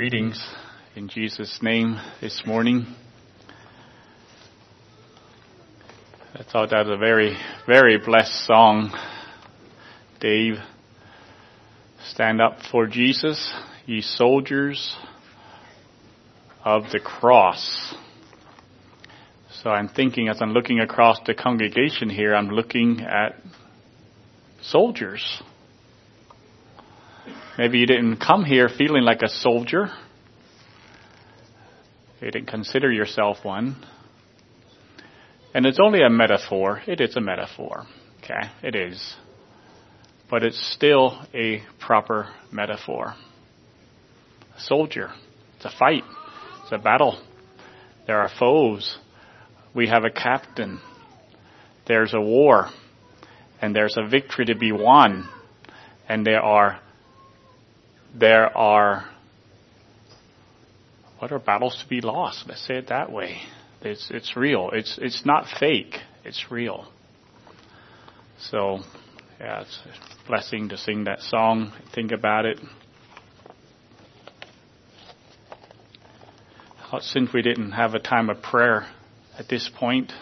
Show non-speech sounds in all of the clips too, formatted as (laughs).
Greetings in Jesus' name this morning. I thought that was a very, very blessed song. Dave, stand up for Jesus, ye soldiers of the cross. So I'm thinking as I'm looking across the congregation here, I'm looking at soldiers. Maybe you didn't come here feeling like a soldier. You didn't consider yourself one. And it's only a metaphor. It is a metaphor. Okay, it is. But it's still a proper metaphor. A soldier. It's a fight. It's a battle. There are foes. We have a captain. There's a war. And there's a victory to be won. And there are there are what are battles to be lost? Let's say it that way. It's it's real. It's it's not fake. It's real. So, yeah, it's a blessing to sing that song. Think about it. Uh, since we didn't have a time of prayer at this point,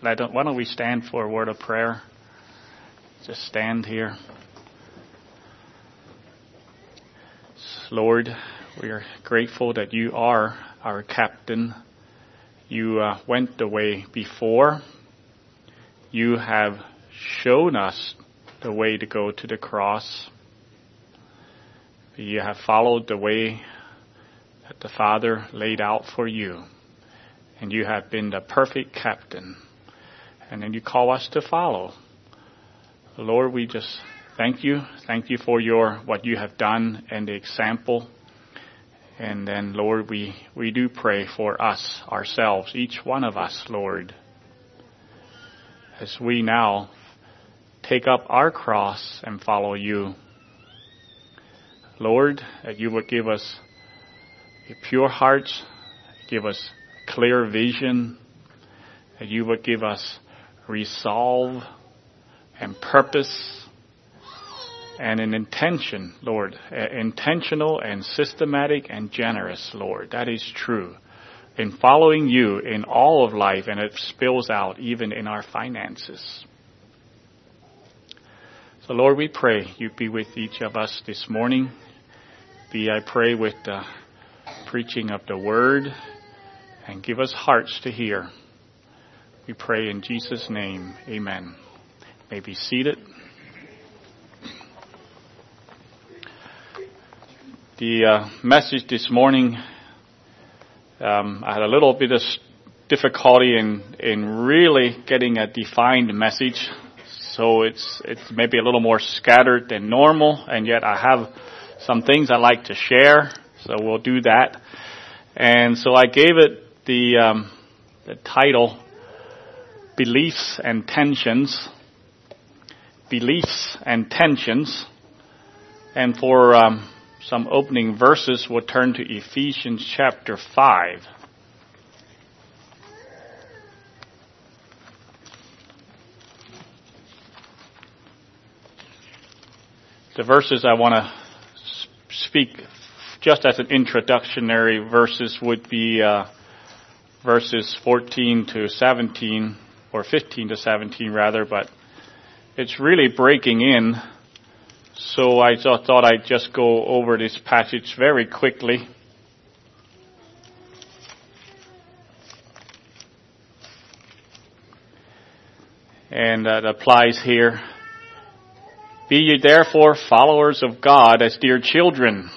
why don't we stand for a word of prayer? Just stand here. Lord, we are grateful that you are our captain. You uh, went the way before. You have shown us the way to go to the cross. You have followed the way that the Father laid out for you. And you have been the perfect captain. And then you call us to follow. Lord, we just thank you. Thank you for your what you have done and the example. And then, Lord, we, we do pray for us, ourselves, each one of us, Lord, as we now take up our cross and follow you. Lord, that you would give us pure hearts, give us clear vision, that you would give us resolve and purpose and an intention, Lord, intentional and systematic and generous, Lord. That is true. In following you in all of life, and it spills out even in our finances. So, Lord, we pray you be with each of us this morning. Be, I pray, with the preaching of the word, and give us hearts to hear. We pray in Jesus' name. Amen. may be seated. The uh, message this morning, um, I had a little bit of difficulty in in really getting a defined message, so it's it's maybe a little more scattered than normal, and yet I have some things I like to share, so we'll do that. And so I gave it the um, the title, beliefs and tensions. Beliefs and tensions, and for um, some opening verses, we'll turn to Ephesians chapter 5. The verses I want to speak just as an introductory verses would be uh, verses 14 to 17, or 15 to 17 rather, but it's really breaking in so I thought I'd just go over this passage very quickly. And that applies here. Be ye therefore followers of God as dear children.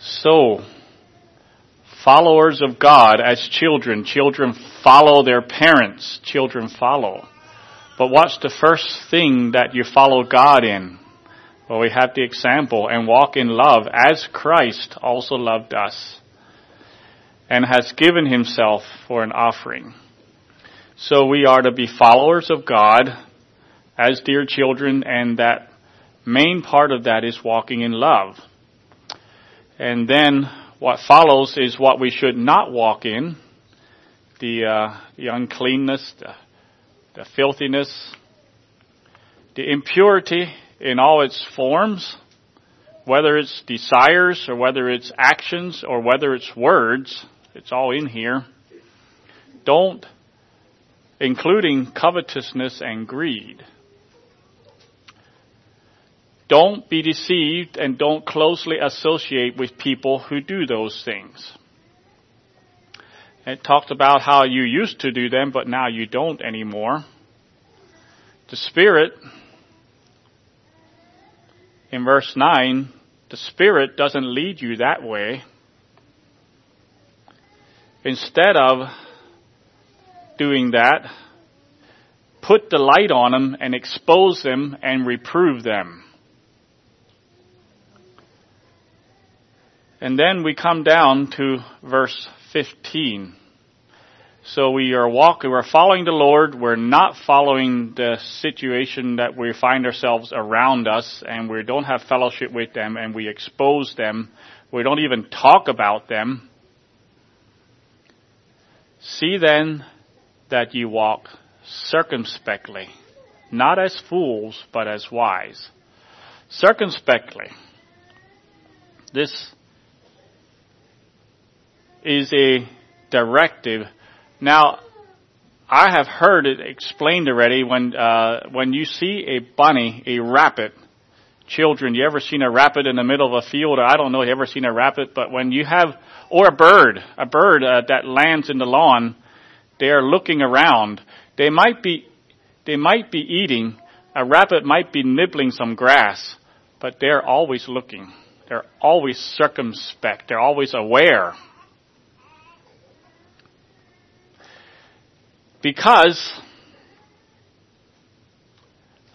So, followers of God as children. Children follow their parents. Children follow. But what's the first thing that you follow God in? Well, we have the example and walk in love as Christ also loved us and has given himself for an offering. So we are to be followers of God as dear children and that main part of that is walking in love. And then what follows is what we should not walk in, the, uh, the uncleanness, the the filthiness, the impurity in all its forms, whether it's desires or whether it's actions or whether it's words, it's all in here. Don't, including covetousness and greed. Don't be deceived and don't closely associate with people who do those things. It talked about how you used to do them, but now you don't anymore. The Spirit, in verse 9, the Spirit doesn't lead you that way. Instead of doing that, put the light on them and expose them and reprove them. And then we come down to verse 15. So we are walking, we're following the Lord. We're not following the situation that we find ourselves around us and we don't have fellowship with them and we expose them. We don't even talk about them. See then that you walk circumspectly, not as fools, but as wise. Circumspectly. This is a directive. Now, I have heard it explained already when uh, when you see a bunny, a rabbit. Children, you ever seen a rabbit in the middle of a field? I don't know. If you ever seen a rabbit? But when you have, or a bird, a bird uh, that lands in the lawn, they are looking around. They might be, they might be eating. A rabbit might be nibbling some grass, but they're always looking. They're always circumspect. They're always aware. Because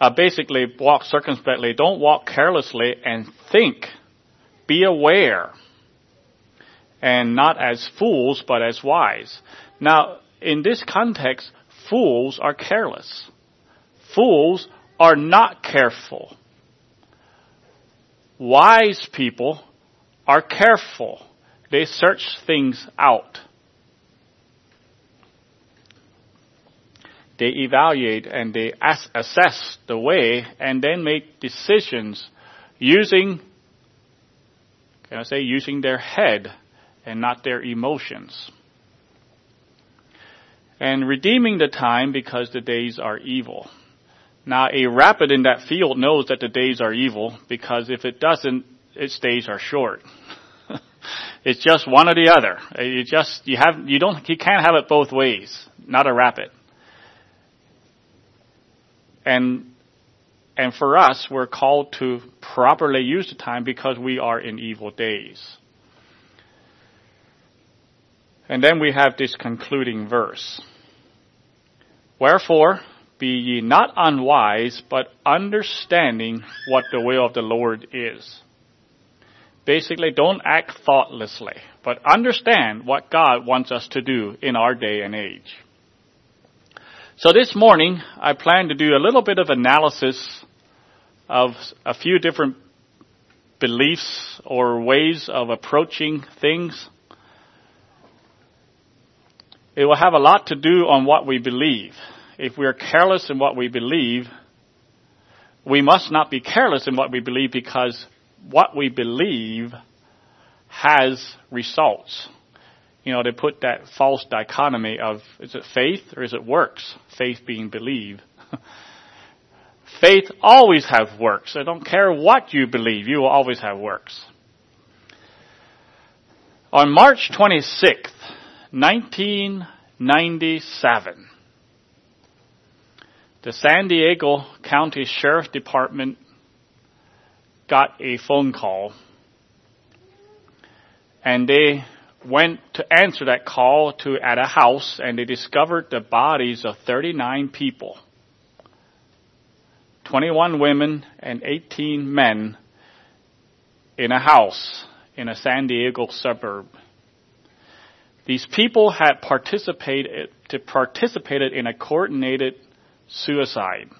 uh, basically walk circumspectly, don't walk carelessly and think. Be aware. And not as fools, but as wise. Now, in this context, fools are careless. Fools are not careful. Wise people are careful. They search things out. They evaluate and they assess the way and then make decisions using, can I say, using their head and not their emotions. And redeeming the time because the days are evil. Now a rapid in that field knows that the days are evil because if it doesn't, its days are short. (laughs) it's just one or the other. You just, you have, you don't, you can't have it both ways. Not a rabbit. And, and for us, we're called to properly use the time because we are in evil days. And then we have this concluding verse. Wherefore, be ye not unwise, but understanding what the will of the Lord is. Basically, don't act thoughtlessly, but understand what God wants us to do in our day and age. So this morning, I plan to do a little bit of analysis of a few different beliefs or ways of approaching things. It will have a lot to do on what we believe. If we are careless in what we believe, we must not be careless in what we believe because what we believe has results you know, they put that false dichotomy of is it faith or is it works? Faith being believe. (laughs) faith always has works. I don't care what you believe, you will always have works. On March 26th, 1997, the San Diego County Sheriff Department got a phone call and they went to answer that call to at a house and they discovered the bodies of 39 people. 21 women and 18 men in a house in a San Diego suburb. These people had participated to participated in a coordinated suicide.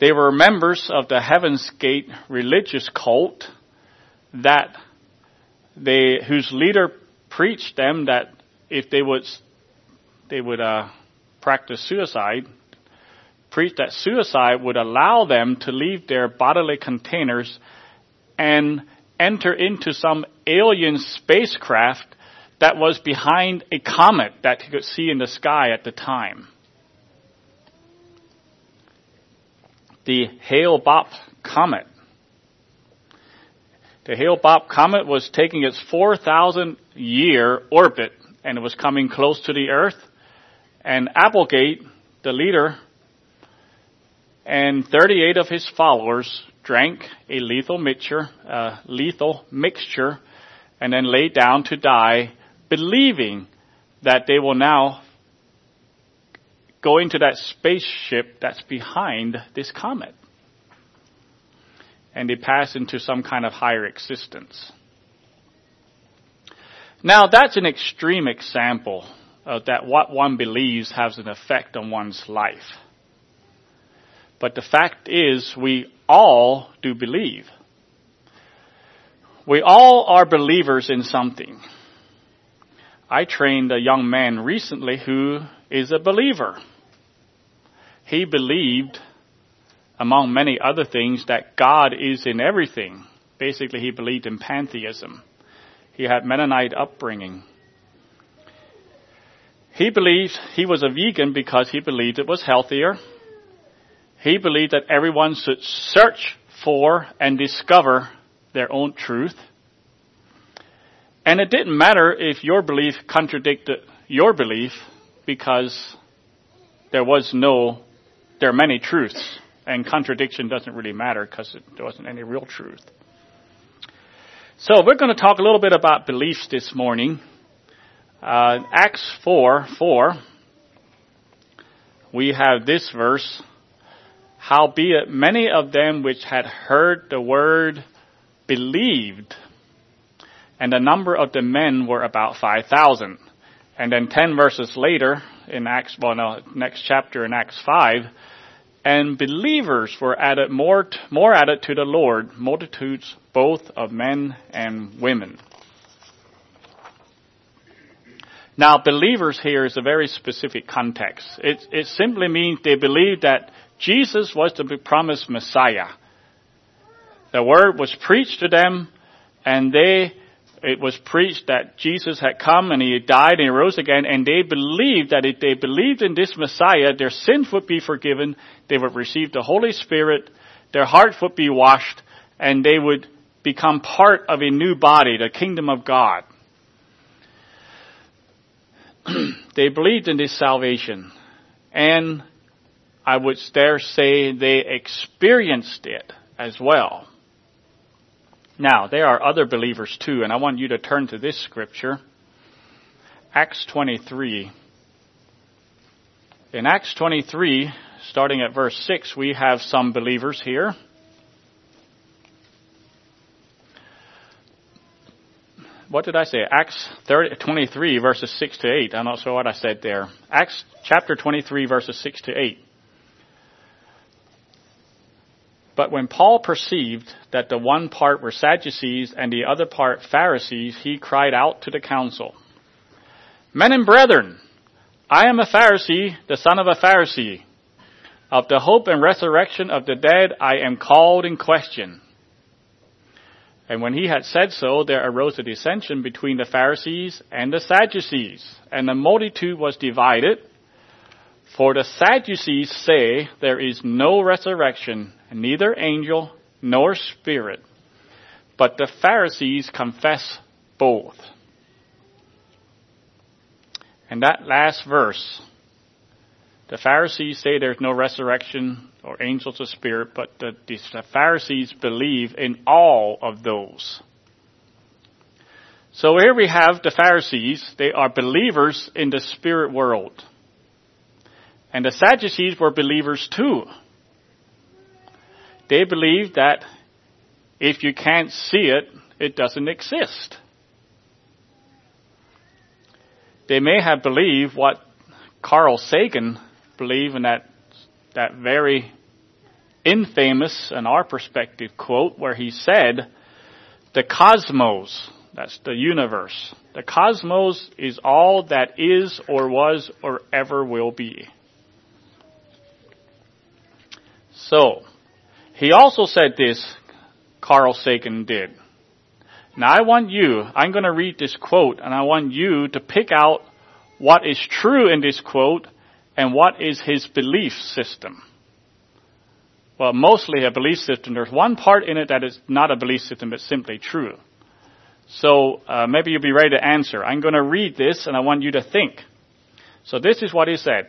They were members of the Heaven's Gate religious cult that they, whose leader preached them that if they would, they would uh, practice suicide, preached that suicide would allow them to leave their bodily containers and enter into some alien spacecraft that was behind a comet that he could see in the sky at the time. The Hale-Bopp comet. The Hale-Bopp comet was taking its 4,000 year orbit and it was coming close to the earth and Applegate, the leader, and 38 of his followers drank a lethal mixture, uh, lethal mixture, and then lay down to die, believing that they will now go into that spaceship that's behind this comet. And they pass into some kind of higher existence. Now that's an extreme example of that what one believes has an effect on one's life. But the fact is, we all do believe. We all are believers in something. I trained a young man recently who is a believer. He believed, among many other things, that God is in everything. Basically, he believed in pantheism. He had Mennonite upbringing. He believed he was a vegan because he believed it was healthier. He believed that everyone should search for and discover their own truth. And it didn't matter if your belief contradicted your belief because there was no, there are many truths and contradiction doesn't really matter because there wasn't any real truth. So we're going to talk a little bit about beliefs this morning. Uh, Acts 4, 4, we have this verse, Howbeit many of them which had heard the word believed, and the number of the men were about 5,000. And then 10 verses later, in Acts, well no, next chapter in Acts 5, and believers were added more, more added to the Lord, multitudes both of men and women. Now, believers here is a very specific context. It, it simply means they believed that Jesus was the promised Messiah. The word was preached to them, and they, it was preached that Jesus had come and he died and he rose again, and they believed that if they believed in this Messiah, their sins would be forgiven, they would receive the Holy Spirit, their hearts would be washed, and they would become part of a new body, the kingdom of God. (clears throat) they believed in this salvation, and I would dare say they experienced it as well. Now, there are other believers too, and I want you to turn to this scripture. Acts 23. In Acts 23, starting at verse 6, we have some believers here. What did I say? Acts 30, 23 verses 6 to 8. I'm not sure what I said there. Acts chapter 23 verses 6 to 8. But when Paul perceived that the one part were Sadducees and the other part Pharisees, he cried out to the council, Men and brethren, I am a Pharisee, the son of a Pharisee. Of the hope and resurrection of the dead I am called in question. And when he had said so, there arose a dissension between the Pharisees and the Sadducees, and the multitude was divided. For the Sadducees say there is no resurrection, neither angel nor spirit. But the Pharisees confess both. And that last verse, the Pharisees say there's no resurrection or angels or spirit, but the, the Pharisees believe in all of those. So here we have the Pharisees. They are believers in the spirit world. And the Sadducees were believers too. They believe that if you can't see it, it doesn't exist. They may have believed what Carl Sagan believed in that, that very infamous, in our perspective, quote where he said, the cosmos, that's the universe, the cosmos is all that is or was or ever will be. So, he also said this, Carl Sagan did. Now I want you, I'm going to read this quote and I want you to pick out what is true in this quote and what is his belief system. Well, mostly a belief system. There's one part in it that is not a belief system, but simply true. So uh, maybe you'll be ready to answer. I'm going to read this and I want you to think. So this is what he said.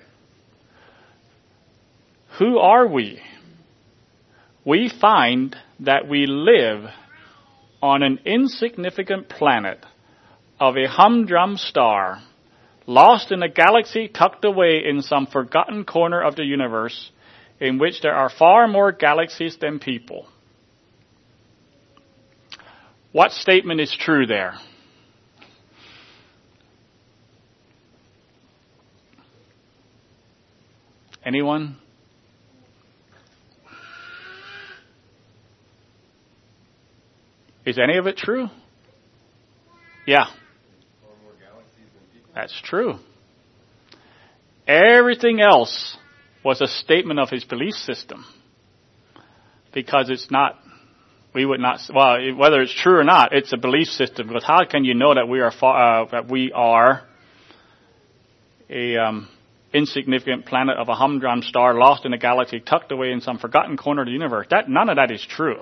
Who are we? We find that we live on an insignificant planet of a humdrum star, lost in a galaxy tucked away in some forgotten corner of the universe, in which there are far more galaxies than people. What statement is true there? Anyone? Is any of it true? Yeah. That's true. Everything else was a statement of his belief system. Because it's not, we would not, well, whether it's true or not, it's a belief system. Because how can you know that we are uh, that we are a um, insignificant planet of a humdrum star lost in a galaxy tucked away in some forgotten corner of the universe? That none of that is true.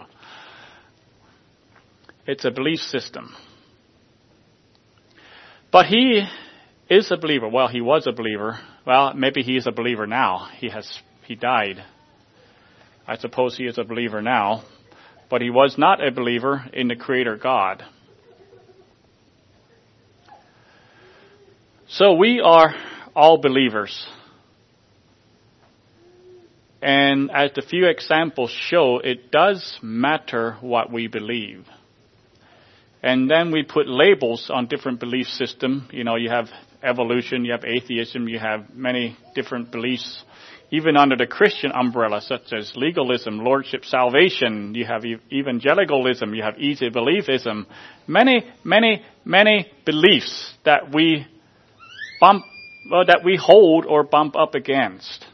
It's a belief system. But he is a believer. Well, he was a believer. Well, maybe he is a believer now. He has, he died. I suppose he is a believer now. But he was not a believer in the Creator God. So we are all believers. And as the few examples show, it does matter what we believe. And then we put labels on different belief system. You know, you have evolution, you have atheism, you have many different beliefs. Even under the Christian umbrella, such as legalism, lordship, salvation, you have evangelicalism, you have easy beliefism. Many, many, many beliefs that we bump, well, that we hold or bump up against.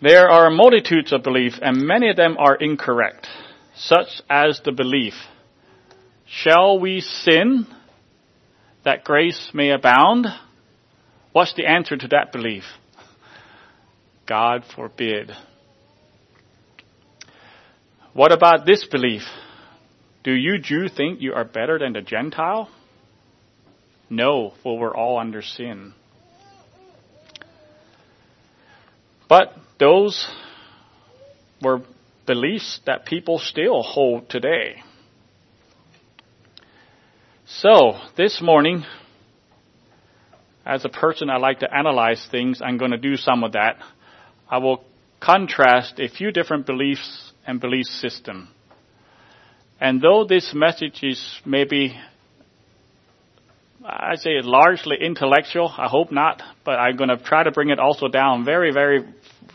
There are multitudes of beliefs, and many of them are incorrect such as the belief, shall we sin that grace may abound? What's the answer to that belief? God forbid. What about this belief? Do you Jew think you are better than the Gentile? No, for we're all under sin. But those were beliefs that people still hold today. So, this morning, as a person I like to analyze things, I'm going to do some of that. I will contrast a few different beliefs and belief system. And though this message is maybe, I say largely intellectual, I hope not, but I'm going to try to bring it also down very, very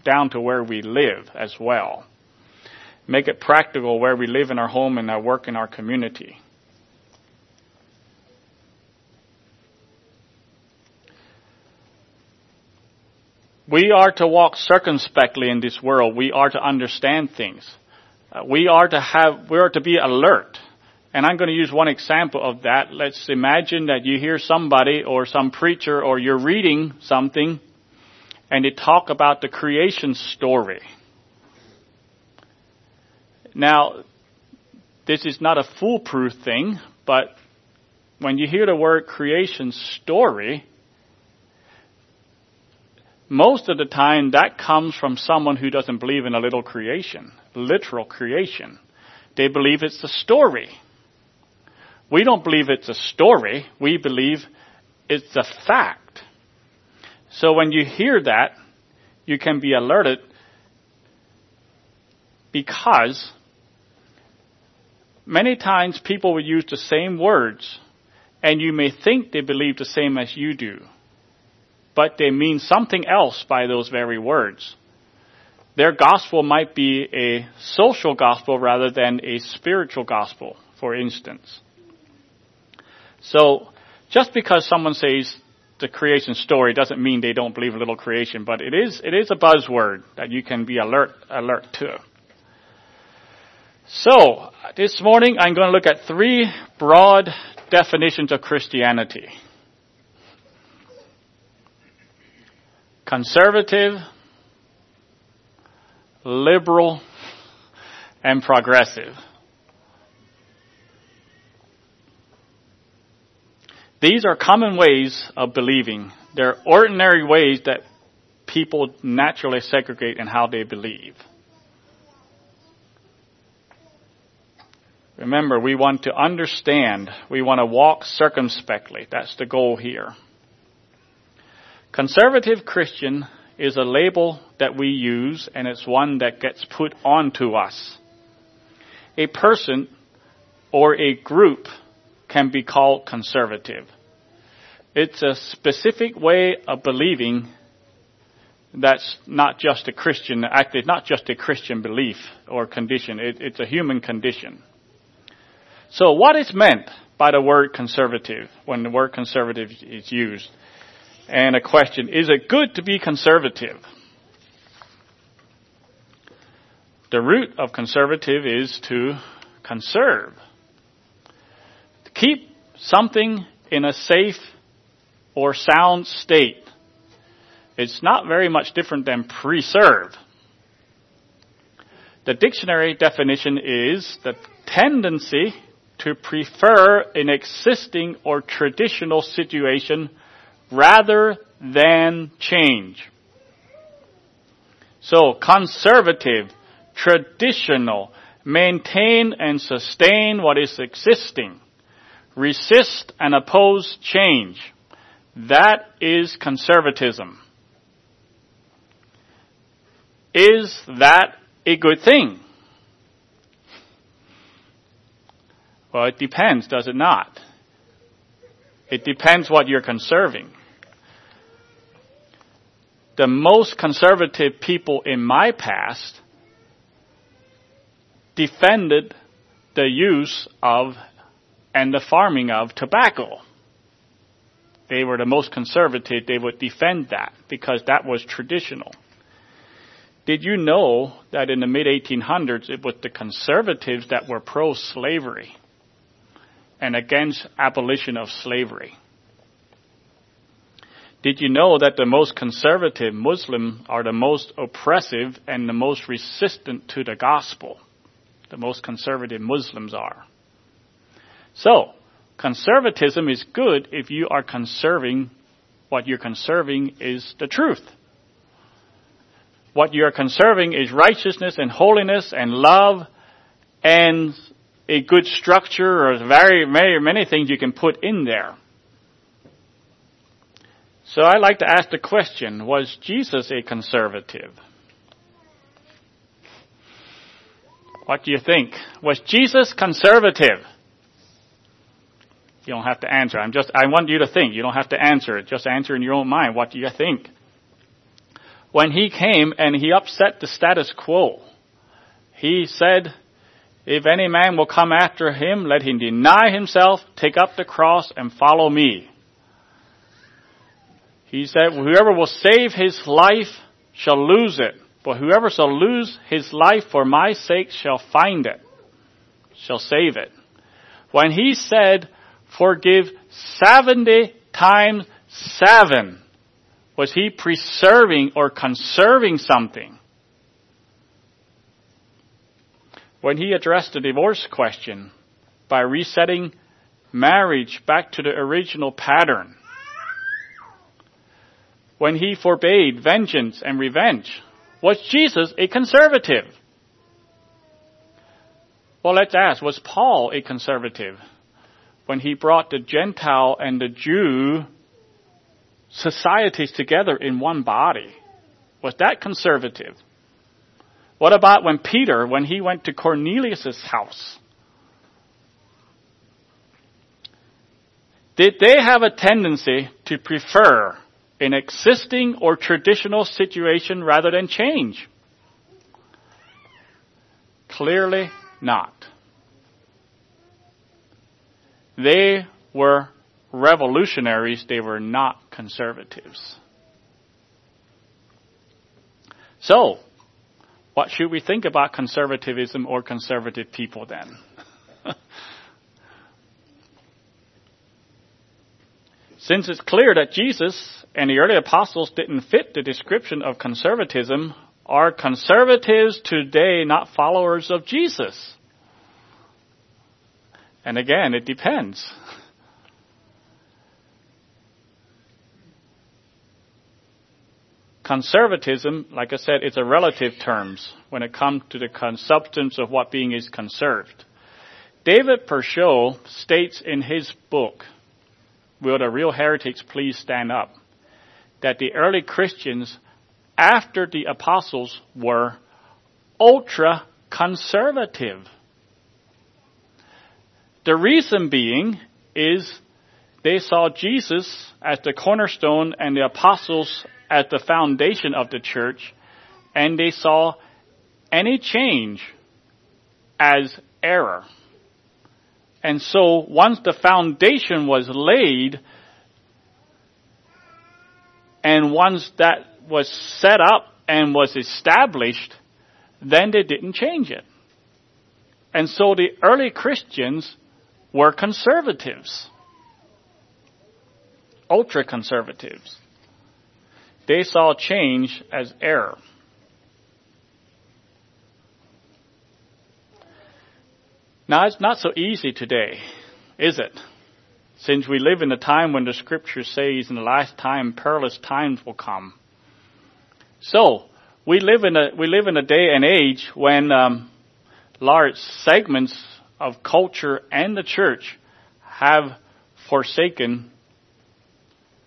down to where we live as well make it practical where we live in our home and our work in our community. We are to walk circumspectly in this world. We are to understand things. Uh, we are to have, we are to be alert. And I'm going to use one example of that. Let's imagine that you hear somebody or some preacher or you're reading something and they talk about the creation story. Now, this is not a foolproof thing, but when you hear the word creation story, most of the time that comes from someone who doesn't believe in a little creation, literal creation. They believe it's a story. We don't believe it's a story. We believe it's a fact. So when you hear that, you can be alerted because Many times people will use the same words, and you may think they believe the same as you do, but they mean something else by those very words. Their gospel might be a social gospel rather than a spiritual gospel, for instance. So, just because someone says the creation story doesn't mean they don't believe in little creation, but it is, it is a buzzword that you can be alert, alert to. So, this morning I'm going to look at three broad definitions of Christianity. Conservative, liberal, and progressive. These are common ways of believing. They're ordinary ways that people naturally segregate in how they believe. Remember, we want to understand. We want to walk circumspectly. That's the goal here. Conservative Christian is a label that we use and it's one that gets put onto us. A person or a group can be called conservative. It's a specific way of believing that's not just a Christian, actually not just a Christian belief or condition, it, it's a human condition. So what is meant by the word conservative when the word conservative is used? And a question, is it good to be conservative? The root of conservative is to conserve To keep something in a safe or sound state. It's not very much different than preserve. The dictionary definition is the tendency to prefer an existing or traditional situation rather than change. So conservative, traditional, maintain and sustain what is existing resist and oppose change. That is conservatism. Is that a good thing? Well, it depends, does it not? It depends what you're conserving. The most conservative people in my past defended the use of and the farming of tobacco. They were the most conservative. They would defend that because that was traditional. Did you know that in the mid 1800s it was the conservatives that were pro slavery and against abolition of slavery? Did you know that the most conservative Muslims are the most oppressive and the most resistant to the gospel? The most conservative Muslims are. So, conservatism is good if you are conserving what you're conserving is the truth. What you're conserving is righteousness and holiness and love and a good structure or very, very many things you can put in there. So I like to ask the question, was Jesus a conservative? What do you think? Was Jesus conservative? You don't have to answer. I'm just, I want you to think. You don't have to answer it. Just answer in your own mind. What do you think? When he came and he upset the status quo, he said, if any man will come after him, let him deny himself, take up the cross, and follow me. He said, whoever will save his life shall lose it, but whoever shall lose his life for my sake shall find it, shall save it. When he said, forgive 70 times 7. Was he preserving or conserving something? When he addressed the divorce question by resetting marriage back to the original pattern, when he forbade vengeance and revenge, was Jesus a conservative? Well, let's ask, was Paul a conservative? when he brought the Gentile and the Jew societies together in one body. Was that conservative? What about when Peter, when he went to Cornelius' house? Did they have a tendency to prefer an existing or traditional situation rather than change? Clearly not. They were revolutionaries, they were not conservatives. So, what should we think about conservatism or conservative people then? (laughs) Since it's clear that Jesus and the early apostles didn't fit the description of conservatism, are conservatives today not followers of Jesus? And again, it depends. Conservatism, like I said, it's a relative terms when it comes to the substance of what being is conserved. David Bercot states in his book, Will the Real Heretics Please Stand Up? that the early Christians, after the apostles, were ultra conservative. The reason being is they saw Jesus as the cornerstone and the apostles as the foundation of the church, and they saw any change as error. And so once the foundation was laid, and once that was set up and was established, then they didn't change it. And so the early Christians were conservatives. Ultra conservatives. They saw change as error. Now it's not so easy today, is it? Since we live in a time when the scripture says in the last time perilous times will come. So, we live in a, we live in a day and age when um, large segments of culture and the church have forsaken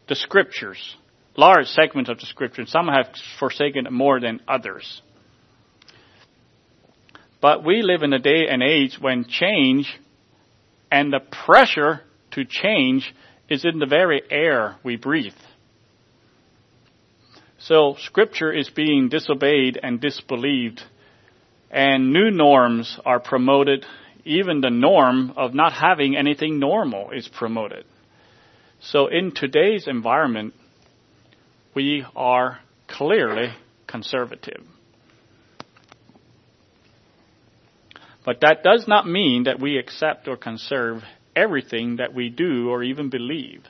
the scriptures. Large segments of the scriptures. Some have forsaken it more than others. But we live in a day and age when change and the pressure to change is in the very air we breathe. So scripture is being disobeyed and disbelieved and new norms are promoted. Even the norm of not having anything normal is promoted. So in today's environment, we are clearly conservative. But that does not mean that we accept or conserve everything that we do or even believe.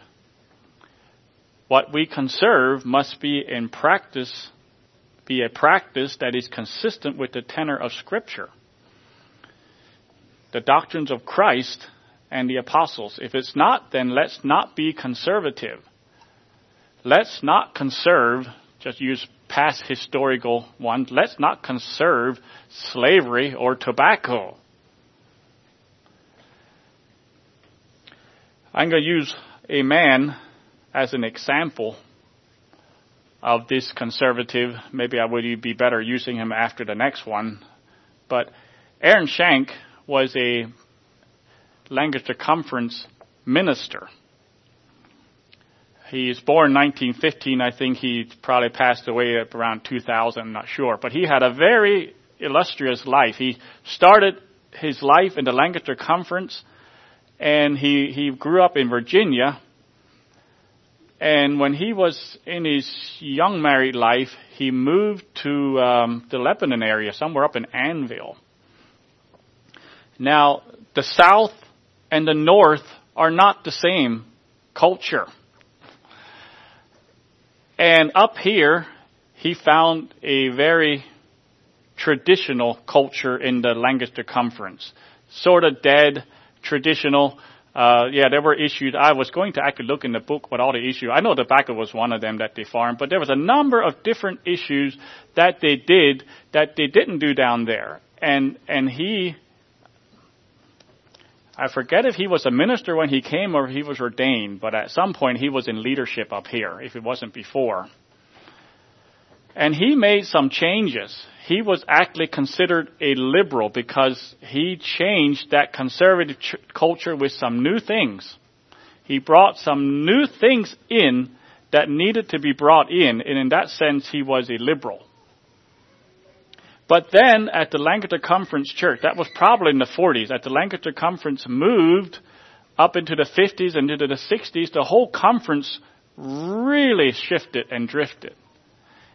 What we conserve must be in practice, be a practice that is consistent with the tenor of Scripture. The doctrines of Christ and the apostles. If it's not, then let's not be conservative. Let's not conserve, just use past historical ones, let's not conserve slavery or tobacco. I'm going to use a man as an example of this conservative. Maybe I would be better using him after the next one. But Aaron Shank was a Lancaster Conference minister. He was born in 1915. I think he probably passed away around 2000. I'm not sure. But he had a very illustrious life. He started his life in the Lancaster Conference and he, he grew up in Virginia. And when he was in his young married life, he moved to um, the Lebanon area, somewhere up in Annville. Now, the South and the North are not the same culture. And up here, he found a very traditional culture in the Lancaster Conference. Sort of dead, traditional. Uh, yeah, there were issues. I was going to actually look in the book what all the issues. I know tobacco was one of them that they farmed, but there was a number of different issues that they did that they didn't do down there. And and he, I forget if he was a minister when he came or he was ordained, but at some point he was in leadership up here, if it wasn't before. And he made some changes. He was actually considered a liberal because he changed that conservative ch- culture with some new things. He brought some new things in that needed to be brought in, and in that sense, he was a liberal. But then at the Lancaster Conference Church, that was probably in the 40s, at the Lancaster Conference moved up into the 50s and into the 60s, the whole conference really shifted and drifted.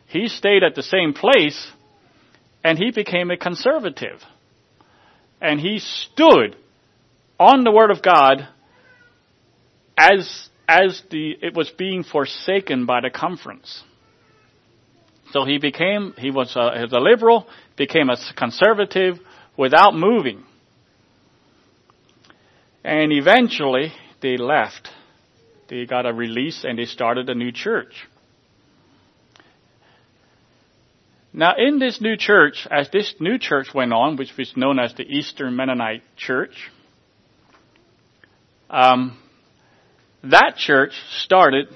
He stayed at the same place and he became a conservative. And he stood on the Word of God as, as the, it was being forsaken by the conference. So he became, he was a, he was a liberal, became a conservative without moving. And eventually they left. They got a release and they started a new church. Now in this new church, as this new church went on, which was known as the Eastern Mennonite Church, um, that church started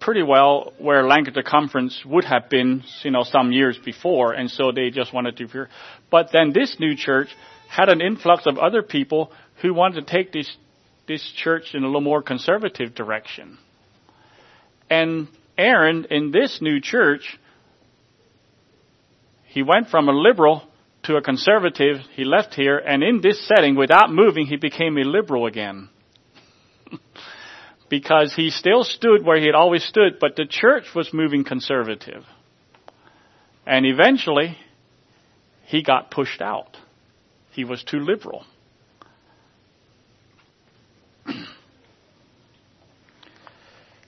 pretty well where Lancaster Conference would have been, you know, some years before, and so they just wanted to. But then this new church had an influx of other people who wanted to take this this church in a little more conservative direction. And Aaron in this new church, he went from a liberal to a conservative. He left here, and in this setting, without moving, he became a liberal again (laughs) because he still stood where he had always stood, but the church was moving conservative. And eventually, he got pushed out. He was too liberal. (clears throat)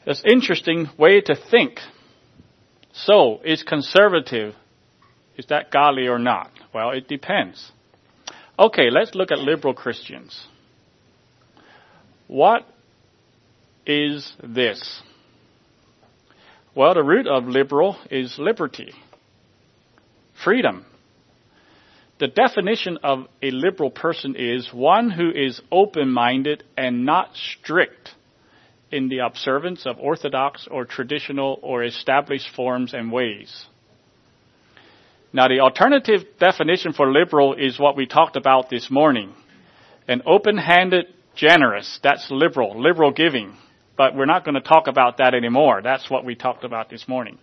It's interesting way to think. So, is conservative, is that godly or not? Well, it depends. Okay, let's look at liberal Christians. What is this? Well, the root of liberal is liberty, freedom. The definition of a liberal person is one who is open minded and not strict in the observance of orthodox or traditional or established forms and ways. Now, the alternative definition for liberal is what we talked about this morning an open handed, generous. That's liberal, liberal giving but we're not going to talk about that anymore. That's what we talked about this morning.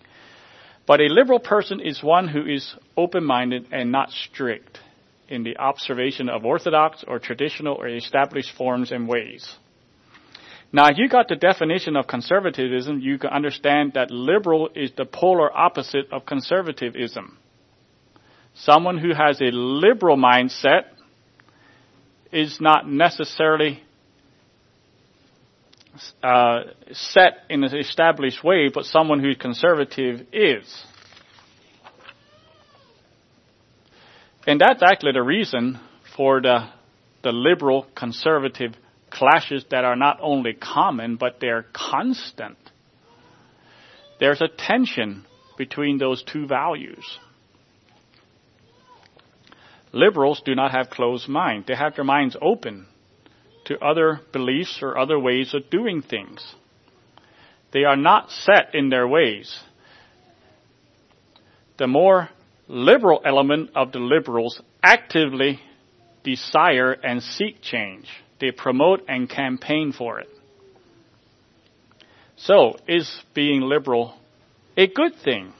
But a liberal person is one who is open-minded and not strict in the observation of orthodox or traditional or established forms and ways. Now, if you got the definition of conservatism, you can understand that liberal is the polar opposite of conservatism. Someone who has a liberal mindset is not necessarily uh, set in an established way, but someone who's conservative is. And that's actually the reason for the, the liberal conservative clashes that are not only common, but they're constant. There's a tension between those two values. Liberals do not have closed minds. They have their minds open to other beliefs or other ways of doing things. They are not set in their ways. The more liberal element of the liberals actively desire and seek change. They promote and campaign for it. So, is being liberal a good thing?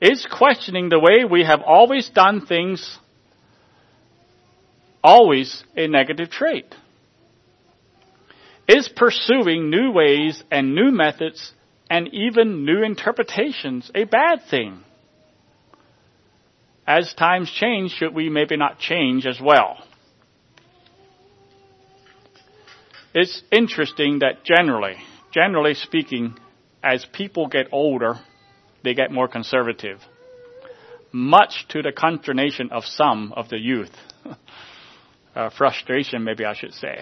Is questioning the way we have always done things always a negative trait? Is pursuing new ways and new methods and even new interpretations a bad thing? As times change, should we maybe not change as well? It's interesting that generally, generally speaking, as people get older, they get more conservative. Much to the consternation of some of the youth. (laughs) uh, frustration, maybe I should say.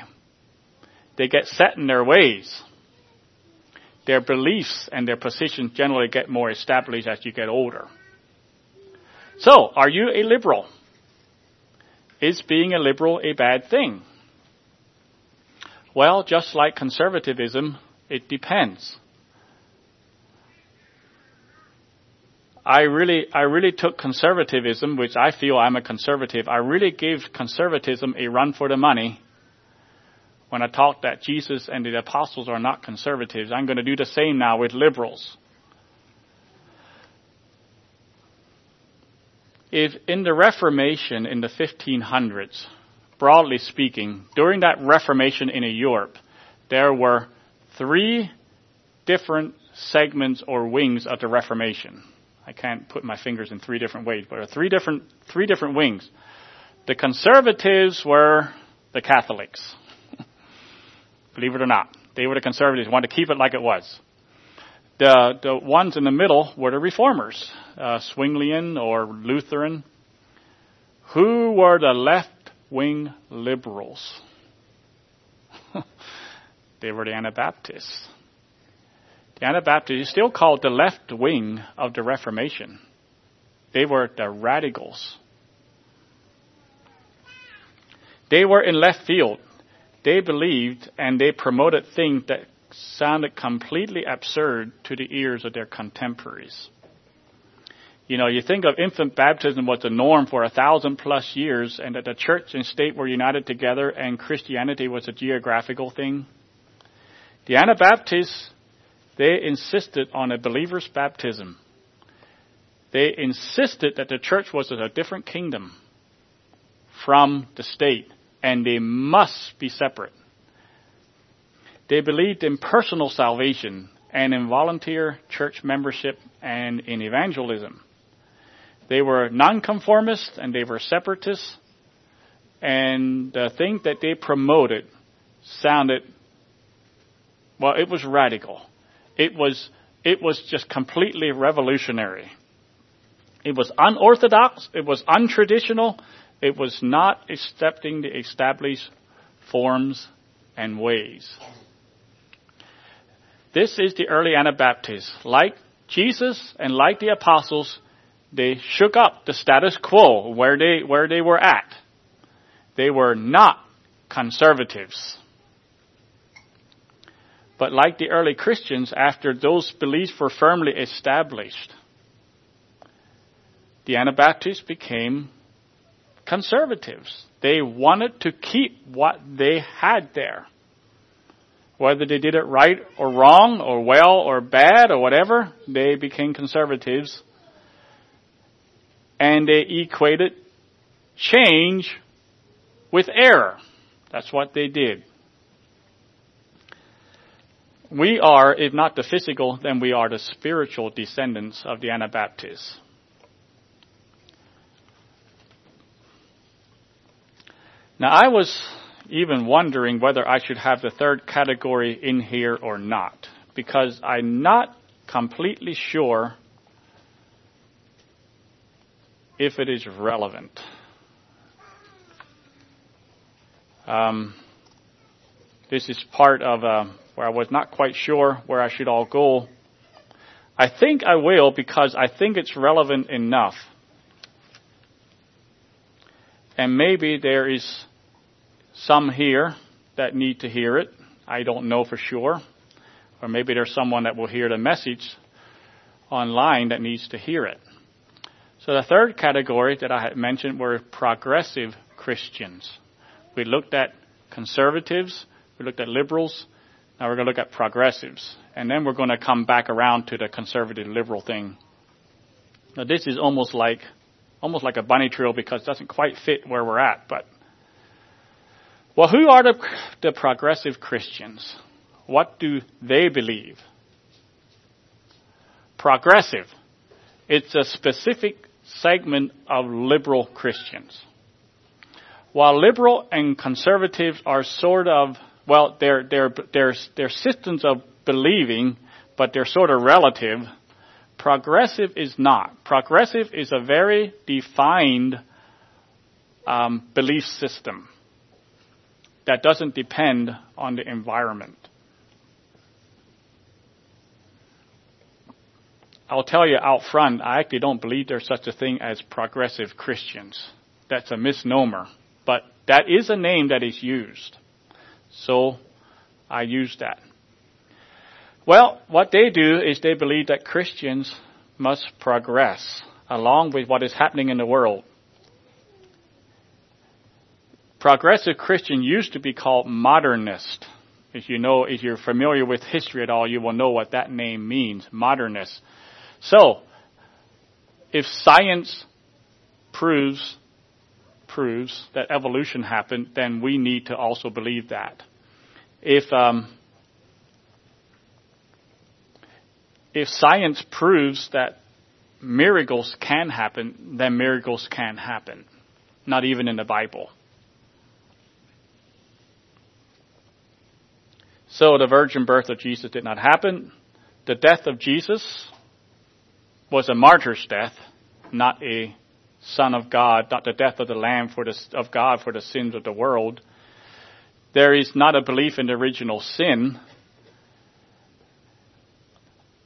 They get set in their ways. Their beliefs and their positions generally get more established as you get older. So, are you a liberal? Is being a liberal a bad thing? Well, just like conservatism, it depends. I really, I really took conservatism, which I feel I'm a conservative. I really gave conservatism a run for the money when I talked that Jesus and the apostles are not conservatives. I'm going to do the same now with liberals. If in the Reformation in the 1500s, broadly speaking, during that Reformation in Europe, there were three different segments or wings of the Reformation. I can't put my fingers in three different ways, but three different three different wings. The conservatives were the Catholics. (laughs) Believe it or not, they were the conservatives. Wanted to keep it like it was. The the ones in the middle were the reformers, uh, Zwinglian or Lutheran. Who were the left wing liberals? (laughs) they were the Anabaptists. The Anabaptists is still called the left wing of the Reformation. They were the radicals. They were in left field. They believed and they promoted things that sounded completely absurd to the ears of their contemporaries. You know, you think of infant baptism was the norm for a thousand plus years and that the church and state were united together and Christianity was a geographical thing. The Anabaptists they insisted on a believer's baptism. They insisted that the church was a different kingdom from the state and they must be separate. They believed in personal salvation and in volunteer church membership and in evangelism. They were nonconformists and they were separatists and the thing that they promoted sounded well, it was radical. It was, it was just completely revolutionary. It was unorthodox. It was untraditional. It was not accepting the established forms and ways. This is the early Anabaptists. Like Jesus and like the apostles, they shook up the status quo where they, where they were at. They were not conservatives. But like the early Christians, after those beliefs were firmly established, the Anabaptists became conservatives. They wanted to keep what they had there. Whether they did it right or wrong or well or bad or whatever, they became conservatives. And they equated change with error. That's what they did. We are, if not the physical, then we are the spiritual descendants of the Anabaptists. Now, I was even wondering whether I should have the third category in here or not, because I'm not completely sure if it is relevant. Um, this is part of a where I was not quite sure where I should all go. I think I will because I think it's relevant enough. And maybe there is some here that need to hear it. I don't know for sure. Or maybe there's someone that will hear the message online that needs to hear it. So the third category that I had mentioned were progressive Christians. We looked at conservatives, we looked at liberals, now we're going to look at progressives. And then we're going to come back around to the conservative liberal thing. Now this is almost like, almost like a bunny trail because it doesn't quite fit where we're at, but well, who are the, the progressive Christians? What do they believe? Progressive. It's a specific segment of liberal Christians. While liberal and conservatives are sort of well, they're, they're, they're, they're systems of believing, but they're sort of relative. Progressive is not. Progressive is a very defined um, belief system that doesn't depend on the environment. I'll tell you out front, I actually don't believe there's such a thing as progressive Christians. That's a misnomer. But that is a name that is used. So I use that. Well, what they do is they believe that Christians must progress along with what is happening in the world. Progressive Christian used to be called modernist. If you know, if you're familiar with history at all, you will know what that name means, modernist. So, if science proves proves that evolution happened, then we need to also believe that. If um, if science proves that miracles can happen, then miracles can happen. Not even in the Bible. So the virgin birth of Jesus did not happen. The death of Jesus was a martyr's death, not a son of God, not the death of the Lamb for the, of God for the sins of the world. There is not a belief in the original sin.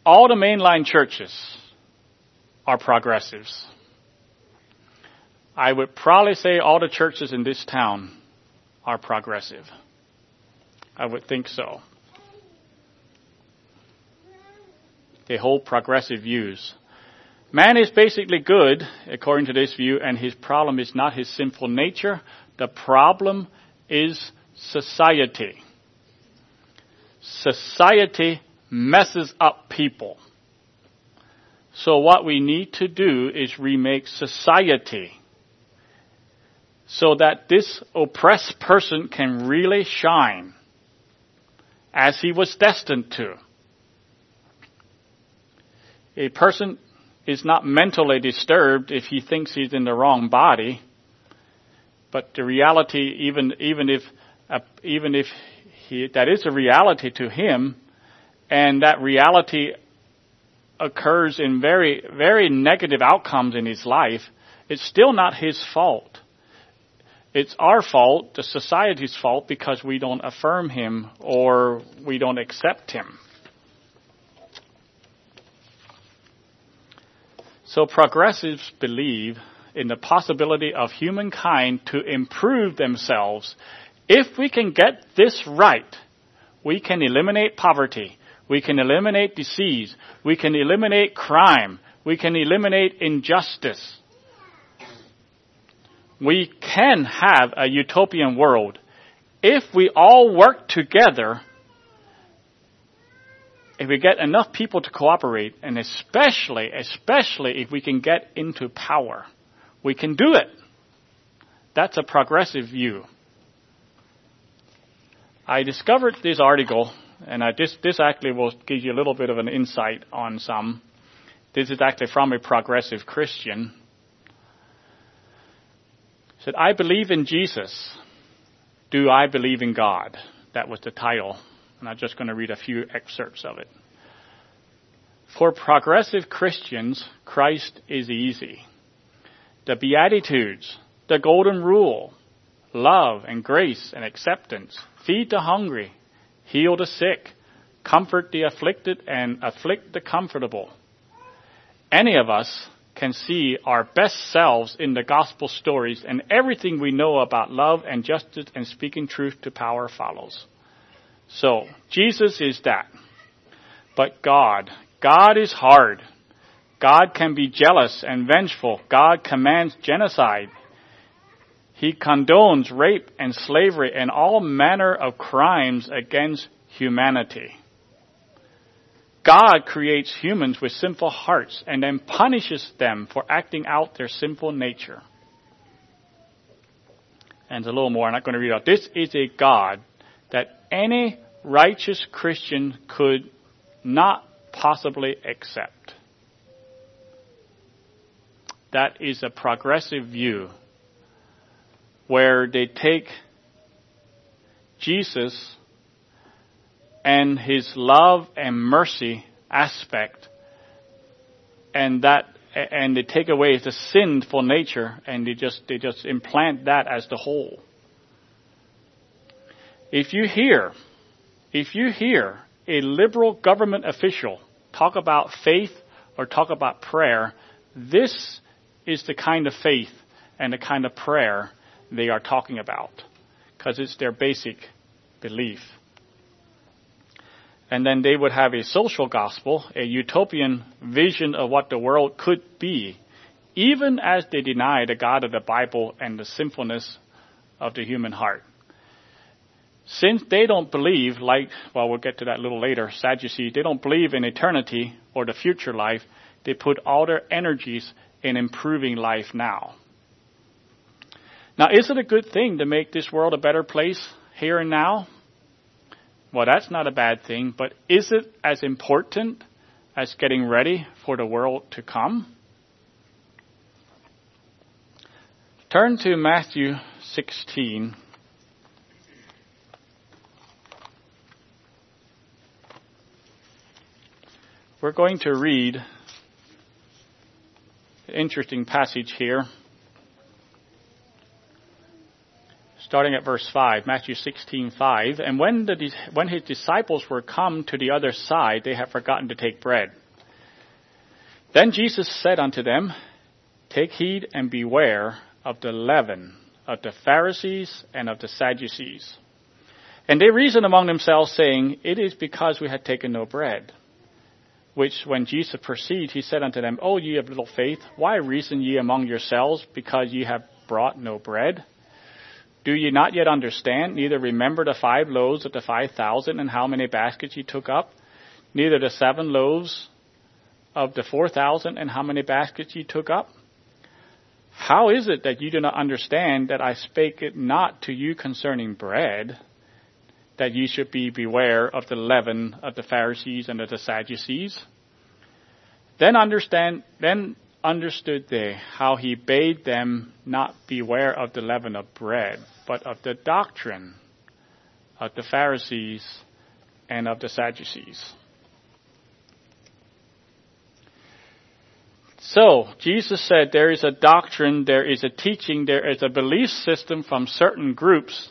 All the mainline churches are progressives. I would probably say all the churches in this town are progressive. I would think so. They hold progressive views. Man is basically good, according to this view, and his problem is not his sinful nature. The problem is society. Society messes up people. So what we need to do is remake society so that this oppressed person can really shine as he was destined to. A person is not mentally disturbed if he thinks he's in the wrong body, but the reality, even even if uh, even if he, that is a reality to him, and that reality occurs in very, very negative outcomes in his life, it's still not his fault. It's our fault, the society's fault, because we don't affirm him or we don't accept him. So progressives believe in the possibility of humankind to improve themselves. If we can get this right, we can eliminate poverty, we can eliminate disease. We can eliminate crime. We can eliminate injustice. We can have a utopian world if we all work together, if we get enough people to cooperate, and especially, especially if we can get into power. We can do it. That's a progressive view. I discovered this article and I, this, this actually will give you a little bit of an insight on some. This is actually from a progressive Christian. He said, I believe in Jesus. Do I believe in God? That was the title. And I'm just going to read a few excerpts of it. For progressive Christians, Christ is easy. The Beatitudes, the Golden Rule, love and grace and acceptance, feed the hungry, heal the sick, comfort the afflicted, and afflict the comfortable. Any of us can see our best selves in the gospel stories, and everything we know about love and justice and speaking truth to power follows. So, Jesus is that. But God, God is hard. God can be jealous and vengeful. God commands genocide. He condones rape and slavery and all manner of crimes against humanity. God creates humans with sinful hearts and then punishes them for acting out their sinful nature. And a little more, I'm not going to read out. This is a God that any righteous Christian could not possibly accept. That is a progressive view where they take Jesus and his love and mercy aspect and that and they take away the sinful nature and they just they just implant that as the whole. If you hear if you hear a liberal government official talk about faith or talk about prayer, this is the kind of faith and the kind of prayer they are talking about because it's their basic belief. And then they would have a social gospel, a utopian vision of what the world could be, even as they deny the God of the Bible and the sinfulness of the human heart. Since they don't believe, like, well, we'll get to that a little later, Sadducees, they don't believe in eternity or the future life, they put all their energies in improving life now. Now, is it a good thing to make this world a better place here and now? Well, that's not a bad thing, but is it as important as getting ready for the world to come? Turn to Matthew 16. We're going to read an interesting passage here. starting at verse 5, Matthew 16:5, and when the when his disciples were come to the other side, they had forgotten to take bread. Then Jesus said unto them, Take heed and beware of the leaven of the Pharisees and of the Sadducees. And they reasoned among themselves, saying, It is because we had taken no bread. Which when Jesus perceived, he said unto them, O ye of little faith, why reason ye among yourselves, because ye have brought no bread? Do ye not yet understand, neither remember the five loaves of the five thousand and how many baskets ye took up, neither the seven loaves of the four thousand and how many baskets ye took up? How is it that ye do not understand that I spake it not to you concerning bread, that ye should be beware of the leaven of the Pharisees and of the Sadducees? Then understand, then understood they how he bade them not beware of the leaven of bread, but of the doctrine of the Pharisees and of the Sadducees. So, Jesus said there is a doctrine, there is a teaching, there is a belief system from certain groups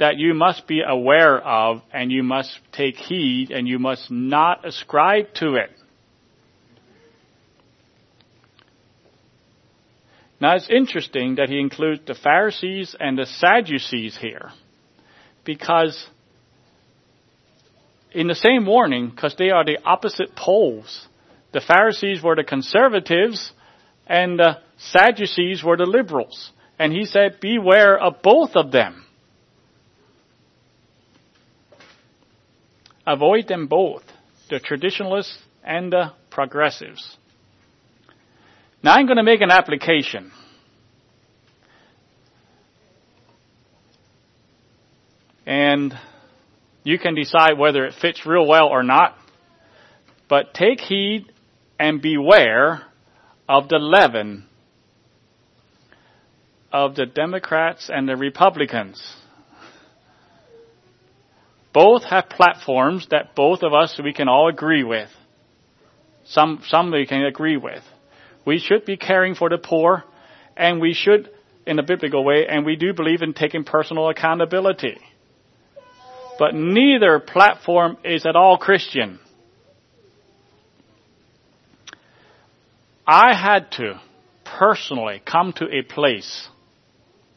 that you must be aware of and you must take heed and you must not ascribe to it. Now it's interesting that he includes the Pharisees and the Sadducees here. Because in the same warning, because they are the opposite poles, the Pharisees were the conservatives and the Sadducees were the liberals. And he said, beware of both of them. Avoid them both, the traditionalists and the progressives. Now I'm going to make an application. And you can decide whether it fits real well or not. But take heed and beware of the leaven of the Democrats and the Republicans. Both have platforms that both of us we can all agree with. Some some we can agree with. We should be caring for the poor, and we should, in a biblical way, and we do believe in taking personal accountability. But neither platform is at all Christian. I had to personally come to a place.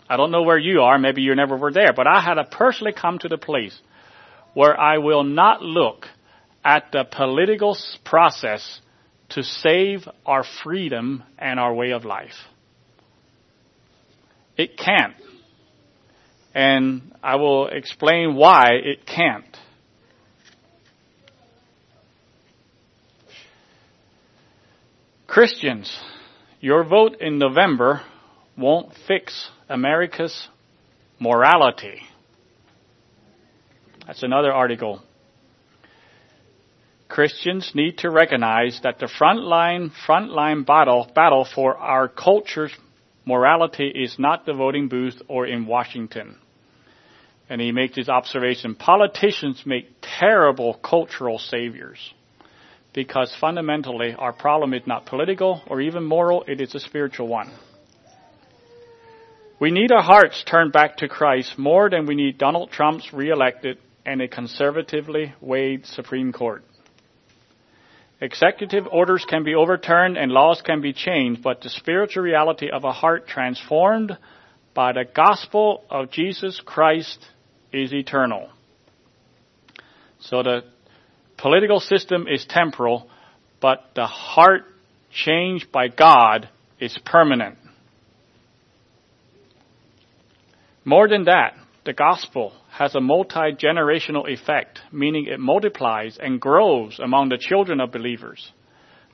I don't know where you are, maybe you never were there, but I had to personally come to the place where I will not look at the political process to save our freedom and our way of life. It can't. And I will explain why it can't. Christians, your vote in November won't fix America's morality. That's another article Christians need to recognize that the frontline frontline battle battle for our culture's morality is not the voting booth or in Washington. And he makes his observation politicians make terrible cultural saviors because fundamentally our problem is not political or even moral, it is a spiritual one. We need our hearts turned back to Christ more than we need Donald Trump's reelected and a conservatively weighed Supreme Court. Executive orders can be overturned and laws can be changed, but the spiritual reality of a heart transformed by the gospel of Jesus Christ is eternal. So the political system is temporal, but the heart changed by God is permanent. More than that, the gospel has a multi-generational effect, meaning it multiplies and grows among the children of believers.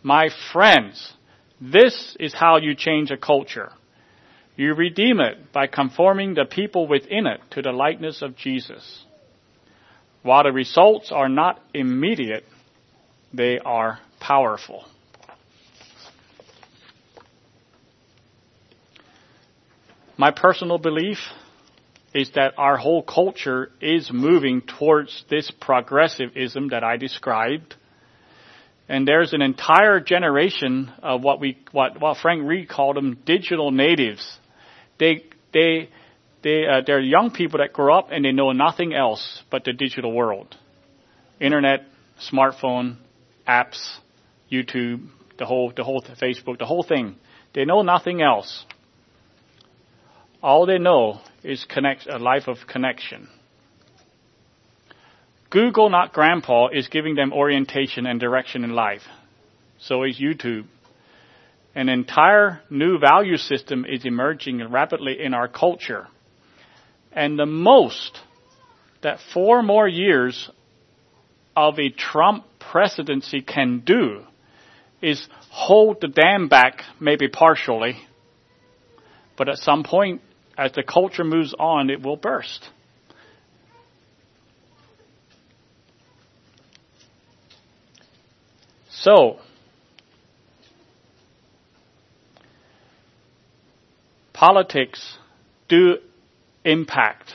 My friends, this is how you change a culture. You redeem it by conforming the people within it to the likeness of Jesus. While the results are not immediate, they are powerful. My personal belief is that our whole culture is moving towards this progressivism that I described. And there's an entire generation of what we, what, what Frank Reed called them digital natives. They, they, they, uh, they're young people that grow up and they know nothing else but the digital world. Internet, smartphone, apps, YouTube, the whole, the whole Facebook, the whole thing. They know nothing else. All they know is connect, a life of connection. Google, not grandpa, is giving them orientation and direction in life. So is YouTube. An entire new value system is emerging rapidly in our culture. And the most that four more years of a Trump presidency can do is hold the dam back, maybe partially, but at some point as the culture moves on, it will burst. So, politics do impact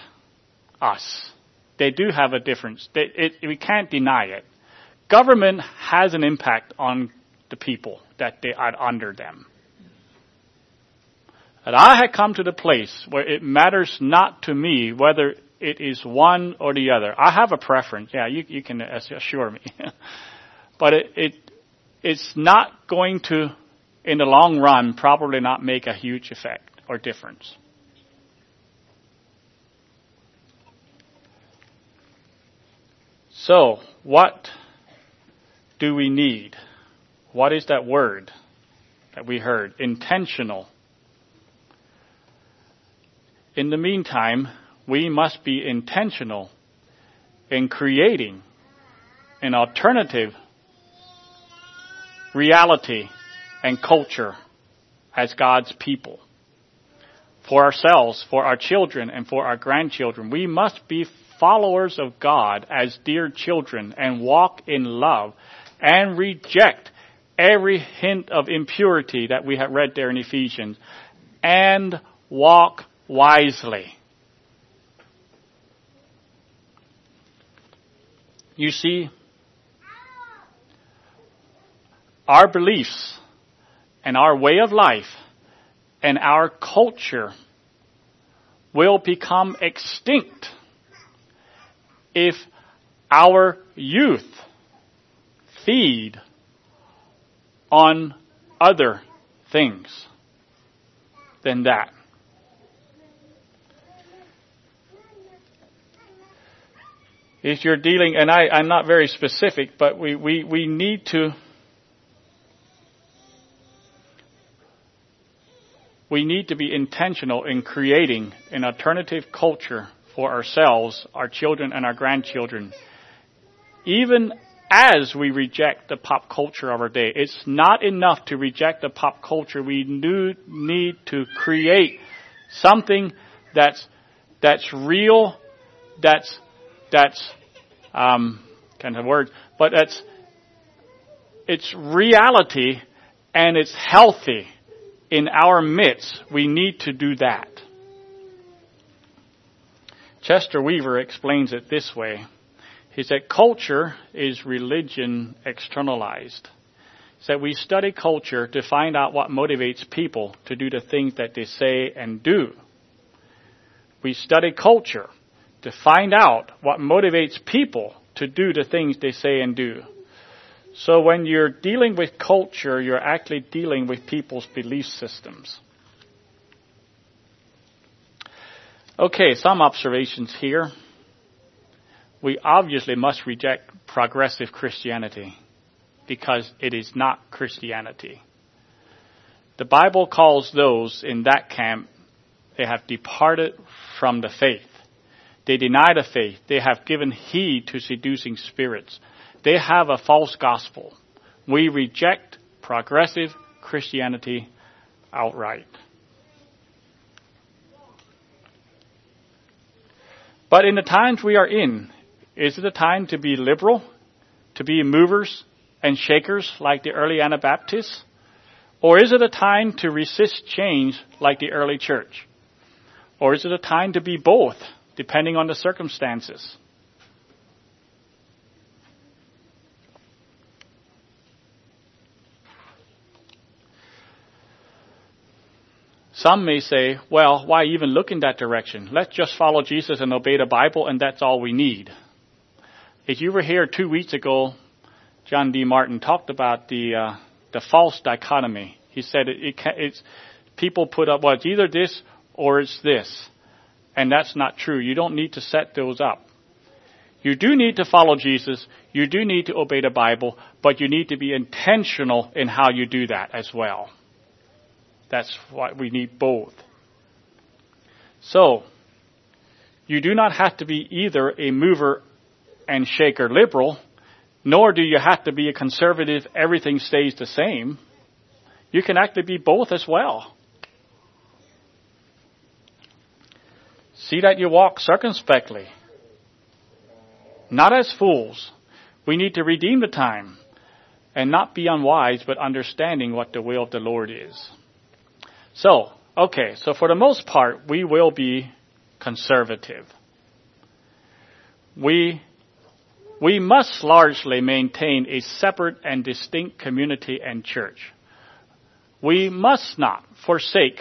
us. They do have a difference. They, it, we can't deny it. Government has an impact on the people that they are under them. And I had come to the place where it matters not to me whether it is one or the other. I have a preference. Yeah, you, you can assure me. (laughs) but it, it, it's not going to, in the long run, probably not make a huge effect or difference. So, what do we need? What is that word that we heard? Intentional in the meantime, we must be intentional in creating an alternative reality and culture as God's people. For ourselves, for our children, and for our grandchildren. We must be followers of God as dear children and walk in love and reject every hint of impurity that we have read there in Ephesians and walk wisely. You see, our beliefs and our way of life and our culture will become extinct if our youth feed on other things than that. Is you're dealing, and I, I'm not very specific, but we, we, we need to we need to be intentional in creating an alternative culture for ourselves, our children, and our grandchildren. Even as we reject the pop culture of our day, it's not enough to reject the pop culture. We do need to create something that's that's real, that's that's um, kind of word, but it's it's reality and it's healthy in our midst. We need to do that. Chester Weaver explains it this way. He said culture is religion externalized. He said we study culture to find out what motivates people to do the things that they say and do. We study culture to find out what motivates people to do the things they say and do. So when you're dealing with culture, you're actually dealing with people's belief systems. Okay, some observations here. We obviously must reject progressive Christianity because it is not Christianity. The Bible calls those in that camp, they have departed from the faith. They deny the faith. They have given heed to seducing spirits. They have a false gospel. We reject progressive Christianity outright. But in the times we are in, is it a time to be liberal, to be movers and shakers like the early Anabaptists? Or is it a time to resist change like the early church? Or is it a time to be both, depending on the circumstances? Some may say, well, why even look in that direction? Let's just follow Jesus and obey the Bible, and that's all we need. If you were here two weeks ago, John D. Martin talked about the uh, the false dichotomy. He said it, it it's people put up well, it's either this or it's this, and that's not true. You don't need to set those up. You do need to follow Jesus. You do need to obey the Bible, but you need to be intentional in how you do that as well. That's why we need both. So, you do not have to be either a mover and shaker liberal, nor do you have to be a conservative, everything stays the same. You can actually be both as well. See that you walk circumspectly, not as fools. We need to redeem the time and not be unwise, but understanding what the will of the Lord is. So, okay, so for the most part, we will be conservative. We, we must largely maintain a separate and distinct community and church. We must not forsake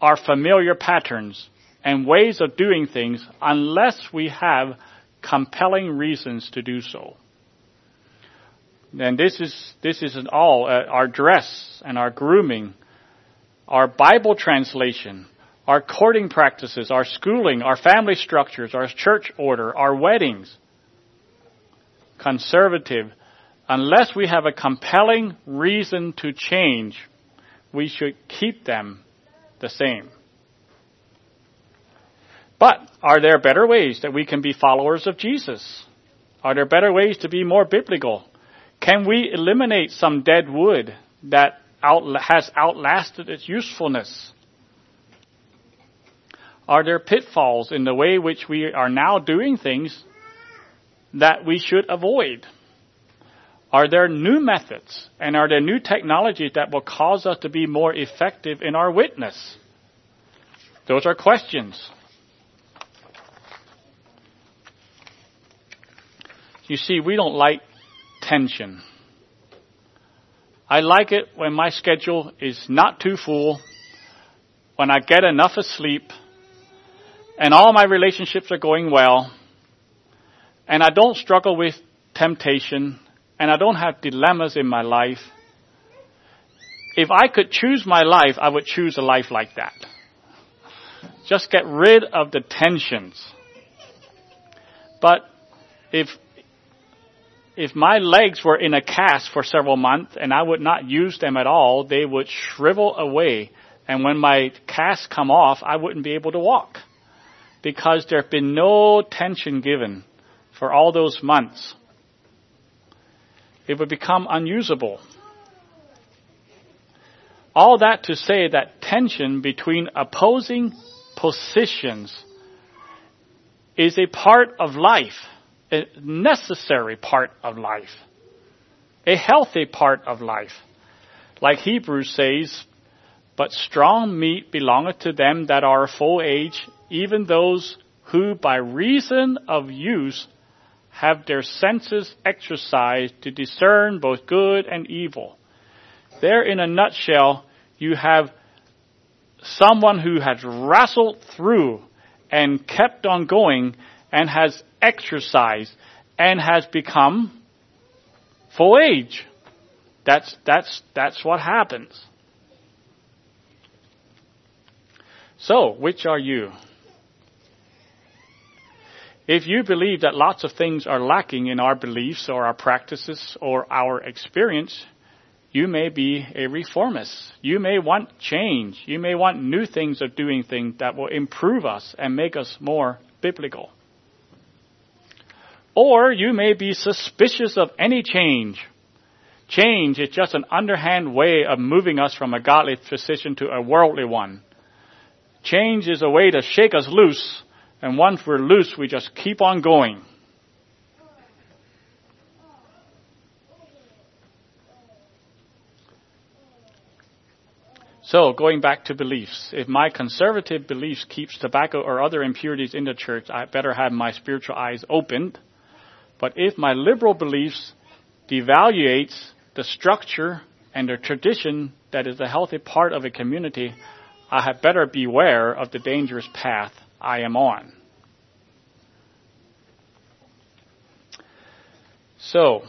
our familiar patterns and ways of doing things unless we have compelling reasons to do so. And this is, this is all, uh, our dress and our grooming our Bible translation, our courting practices, our schooling, our family structures, our church order, our weddings. Conservative. Unless we have a compelling reason to change, we should keep them the same. But are there better ways that we can be followers of Jesus? Are there better ways to be more biblical? Can we eliminate some dead wood that out, has outlasted its usefulness? Are there pitfalls in the way which we are now doing things that we should avoid? Are there new methods and are there new technologies that will cause us to be more effective in our witness? Those are questions. You see, we don't like tension. I like it when my schedule is not too full, when I get enough of sleep, and all my relationships are going well, and I don't struggle with temptation, and I don't have dilemmas in my life. If I could choose my life, I would choose a life like that. Just get rid of the tensions. But if if my legs were in a cast for several months and I would not use them at all, they would shrivel away. And when my cast come off, I wouldn't be able to walk because there had been no tension given for all those months. It would become unusable. All that to say that tension between opposing positions is a part of life a necessary part of life, a healthy part of life. Like Hebrews says, but strong meat belongeth to them that are full age, even those who by reason of use have their senses exercised to discern both good and evil. There in a nutshell, you have someone who has wrestled through and kept on going and has exercised and has become full age. That's, that's, that's what happens. So, which are you? If you believe that lots of things are lacking in our beliefs or our practices or our experience, you may be a reformist. You may want change. You may want new things of doing things that will improve us and make us more biblical. Or you may be suspicious of any change. Change is just an underhand way of moving us from a godly position to a worldly one. Change is a way to shake us loose, and once we're loose, we just keep on going. So, going back to beliefs, if my conservative beliefs keeps tobacco or other impurities in the church, I better have my spiritual eyes opened but if my liberal beliefs devaluates the structure and the tradition that is a healthy part of a community, I had better beware of the dangerous path I am on. So,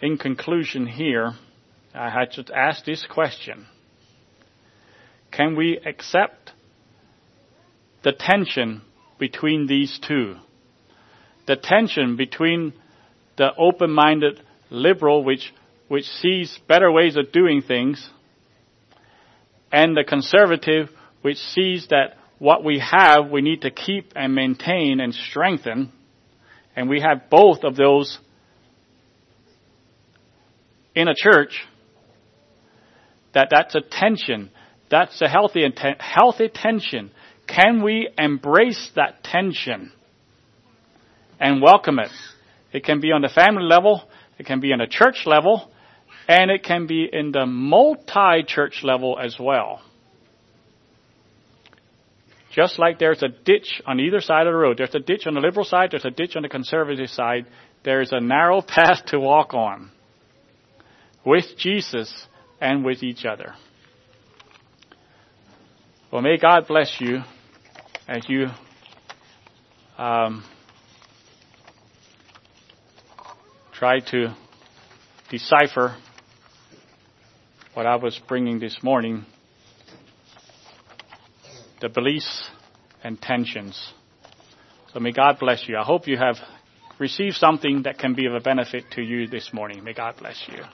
in conclusion here, I had to ask this question. Can we accept the tension between these two? The tension between the open-minded liberal, which, which sees better ways of doing things, and the conservative, which sees that what we have we need to keep and maintain and strengthen, and we have both of those in a church, that that's a tension. That's a healthy, healthy tension. Can we embrace that tension and welcome it? It can be on the family level, it can be on a church level, and it can be in the multi-church level as well. Just like there's a ditch on either side of the road. There's a ditch on the liberal side, there's a ditch on the conservative side. There's a narrow (laughs) path to walk on with Jesus and with each other. Well, may God bless you as you um, try to decipher what I was bringing this morning the beliefs and tensions. So may God bless you. I hope you have received something that can be of a benefit to you this morning. May God bless you.